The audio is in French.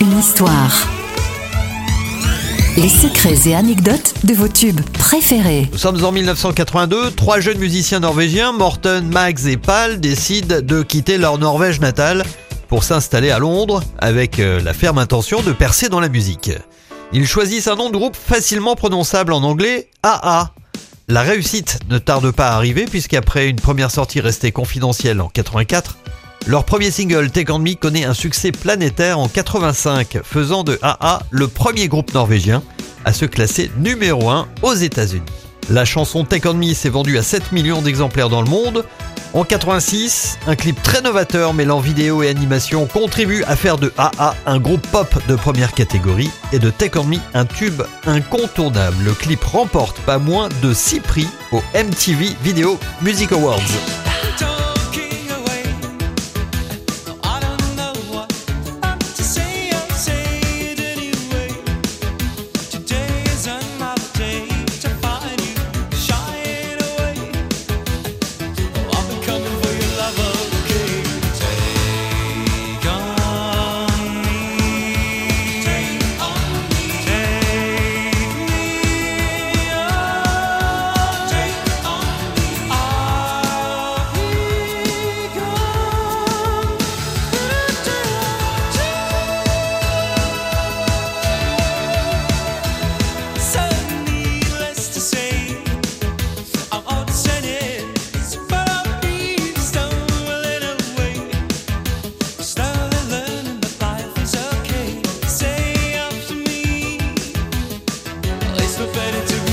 Une histoire. Les secrets et anecdotes de vos tubes préférés. Nous sommes en 1982, trois jeunes musiciens norvégiens, Morten, Max et Pal, décident de quitter leur Norvège natale pour s'installer à Londres avec euh, la ferme intention de percer dans la musique. Ils choisissent un nom de groupe facilement prononçable en anglais, AA. La réussite ne tarde pas à arriver puisqu'après une première sortie restée confidentielle en 84, leur premier single Take On Me connaît un succès planétaire en 85, faisant de AA le premier groupe norvégien à se classer numéro 1 aux États-Unis. La chanson Take On Me s'est vendue à 7 millions d'exemplaires dans le monde. En 86, un clip très novateur mêlant vidéo et animation contribue à faire de AA un groupe pop de première catégorie et de Take On Me un tube incontournable. Le clip remporte pas moins de 6 prix au MTV Video Music Awards. better to